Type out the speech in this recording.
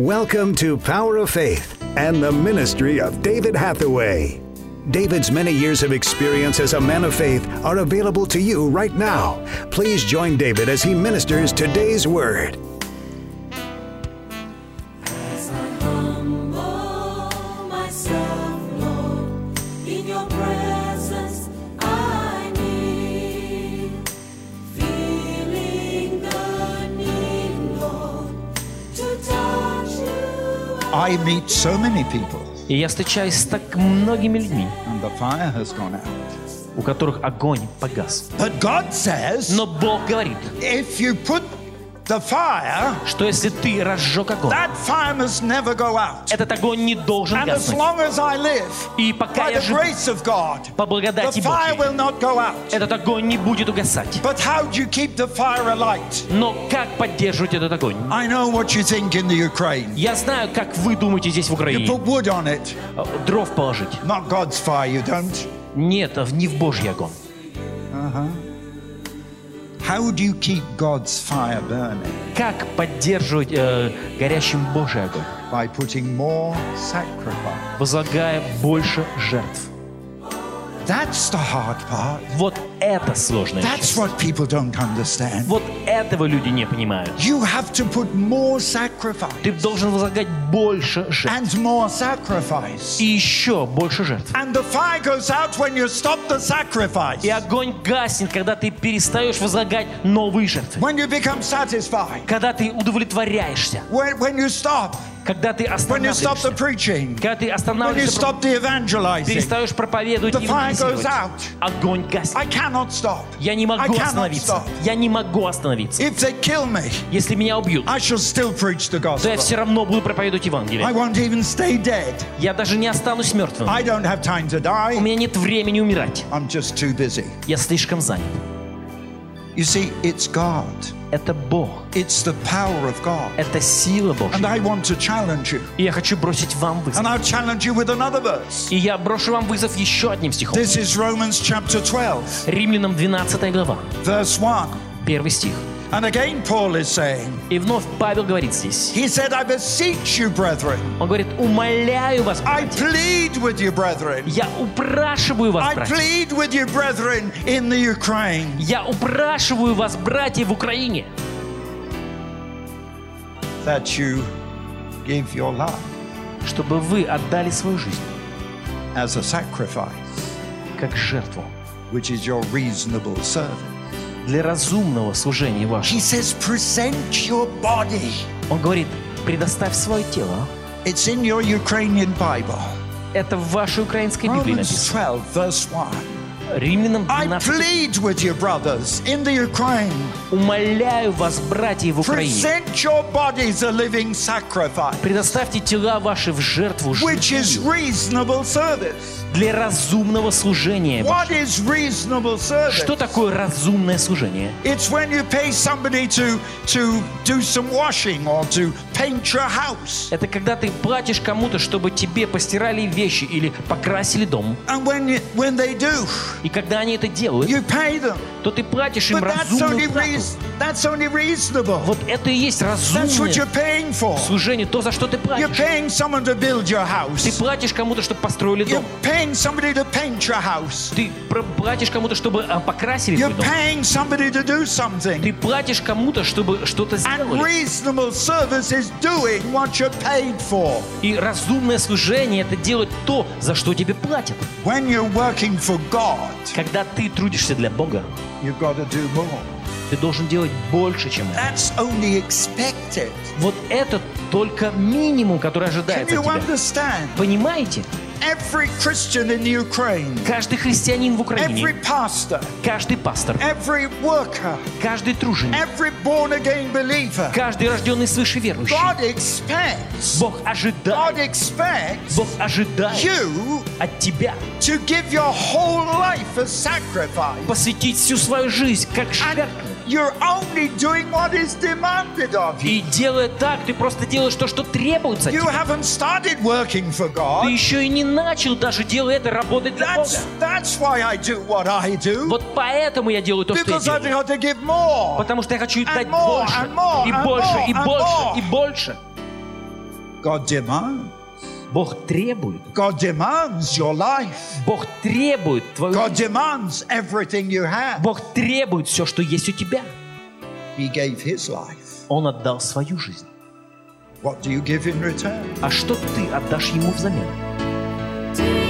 Welcome to Power of Faith and the ministry of David Hathaway. David's many years of experience as a man of faith are available to you right now. Please join David as he ministers today's word. I meet so many people, И я встречаюсь с так многими людьми, and the fire has gone out. у которых огонь погас. But God says, Но Бог говорит, if you put the fire, что если ты разжег огонь, that fire must never go out. этот огонь не должен And as гаснуть. long as I live, И пока by я the живу, grace of God, по the благодати fire Божьей, will not go out. этот огонь не будет угасать. But how do you keep the fire alight? Но как поддерживать этот огонь? I know what you think in the Ukraine. Я знаю, как вы думаете здесь в You Украине. put wood on it, Э, Дров положить. not God's fire, you don't. Нет, в- не в Божий огонь. How do you keep God's fire burning? Как поддерживать э, горящим Божий огонь? By putting more sacrifice. Возлагая больше жертв. That's the hard part. Вот это сложная That's часть. what people don't understand. Вот этого люди не понимают. You have to put more sacrifice Ты должен возлагать больше жертв. and more sacrifice. И еще больше жертв. And the fire goes out when you stop the sacrifice. И огонь гаснет, когда ты перестаешь возлагать новые жертвы. When you become satisfied. Когда ты удовлетворяешься. When, when you stop. Когда ты When you stop the останавливаешься. preaching. Когда ты When you останавливаешься, stop the evangelizing. перестаешь проповедовать The и fire goes евангелизировать. out. Огонь гаснет. I cannot stop. Я не I могу cannot остановиться. stop. Я не могу остановиться. If they kill me, Если меня убьют, I shall still preach the то я gospel. все равно буду проповедовать I Евангелие. won't even stay dead. Я даже не останусь мертвым. I don't have time to У die. меня нет времени умирать. I'm just too busy. Я слишком занят. You see, it's God. Это Бог. It's the power of God. Это сила And Божья. I want to challenge you. И я хочу бросить вам вызов. And I'll challenge you with another verse. И я брошу вам вызов еще одним стихом. This is Romans chapter 12, Римлянам 12 глава, verse 1. первый стих. And again, Paul is saying, И вновь Павел говорит здесь. He said, I beseech you, brethren. Он говорит, умоляю вас, I братья. plead with you, brethren. Я упрашиваю вас, I братья. plead with you, brethren, in the Ukraine, Я упрашиваю вас, братья, в Украине, that you give your life чтобы вы отдали свою жизнь as a sacrifice, как жертву which is your reasonable service. для разумного служения вашего. He says, present your body. Он говорит, предоставь свое тело. It's in your Ukrainian Bible. Это в вашей украинской Библии написано. 12, verse 1. Римлянам 12. Умоляю вас, братья в Украине, предоставьте тела ваши в жертву для разумного служения. Что такое разумное служение? Это когда ты платишь кому-то, чтобы тебе постирали вещи или покрасили дом. And when, when they do, и когда они это делают, то ты платишь им разумно, разумную. Вот это и есть разумное служение, то, за что ты платишь. Ты платишь кому-то, чтобы построили дом. Ты платишь кому-то, чтобы а, покрасили твой дом. Ты платишь кому-то, чтобы что-то сделали. И разумное служение — это делать то, за что тебе платят. When you're working for God, когда ты трудишься для Бога, ты должен делать больше, чем это. Вот это только минимум, который ожидается от тебя. Понимаете? Every Christian in the Ukraine, Каждый христианин в every Украине, pastor, каждый пастор, every worker, каждый труженик, every born again believer, каждый рожденный свыше верующий. God expects, Бог God ожидает, expects Бог ожидает you от тебя to give your whole life as sacrifice. посвятить всю свою жизнь как жертву. And you're only doing what is demanded of you. И делая так, ты просто делаешь то, что требуется от You тебя. haven't started working for Ты God. еще и не начал даже делая это работать для Бога. That's, that's why I do what I do. Вот поэтому я делаю то, что я Because I've делаю. got to give more. Потому что я хочу And дать more, больше, and more, и and больше, more, и and больше, more. и больше. God demands. Бог требует. God demands your life. Бог требует твою God жизнь. demands everything you have. Бог требует все, что есть у тебя. He gave his life. Он отдал свою жизнь. What do you give in return? А что ты отдашь ему взамен? To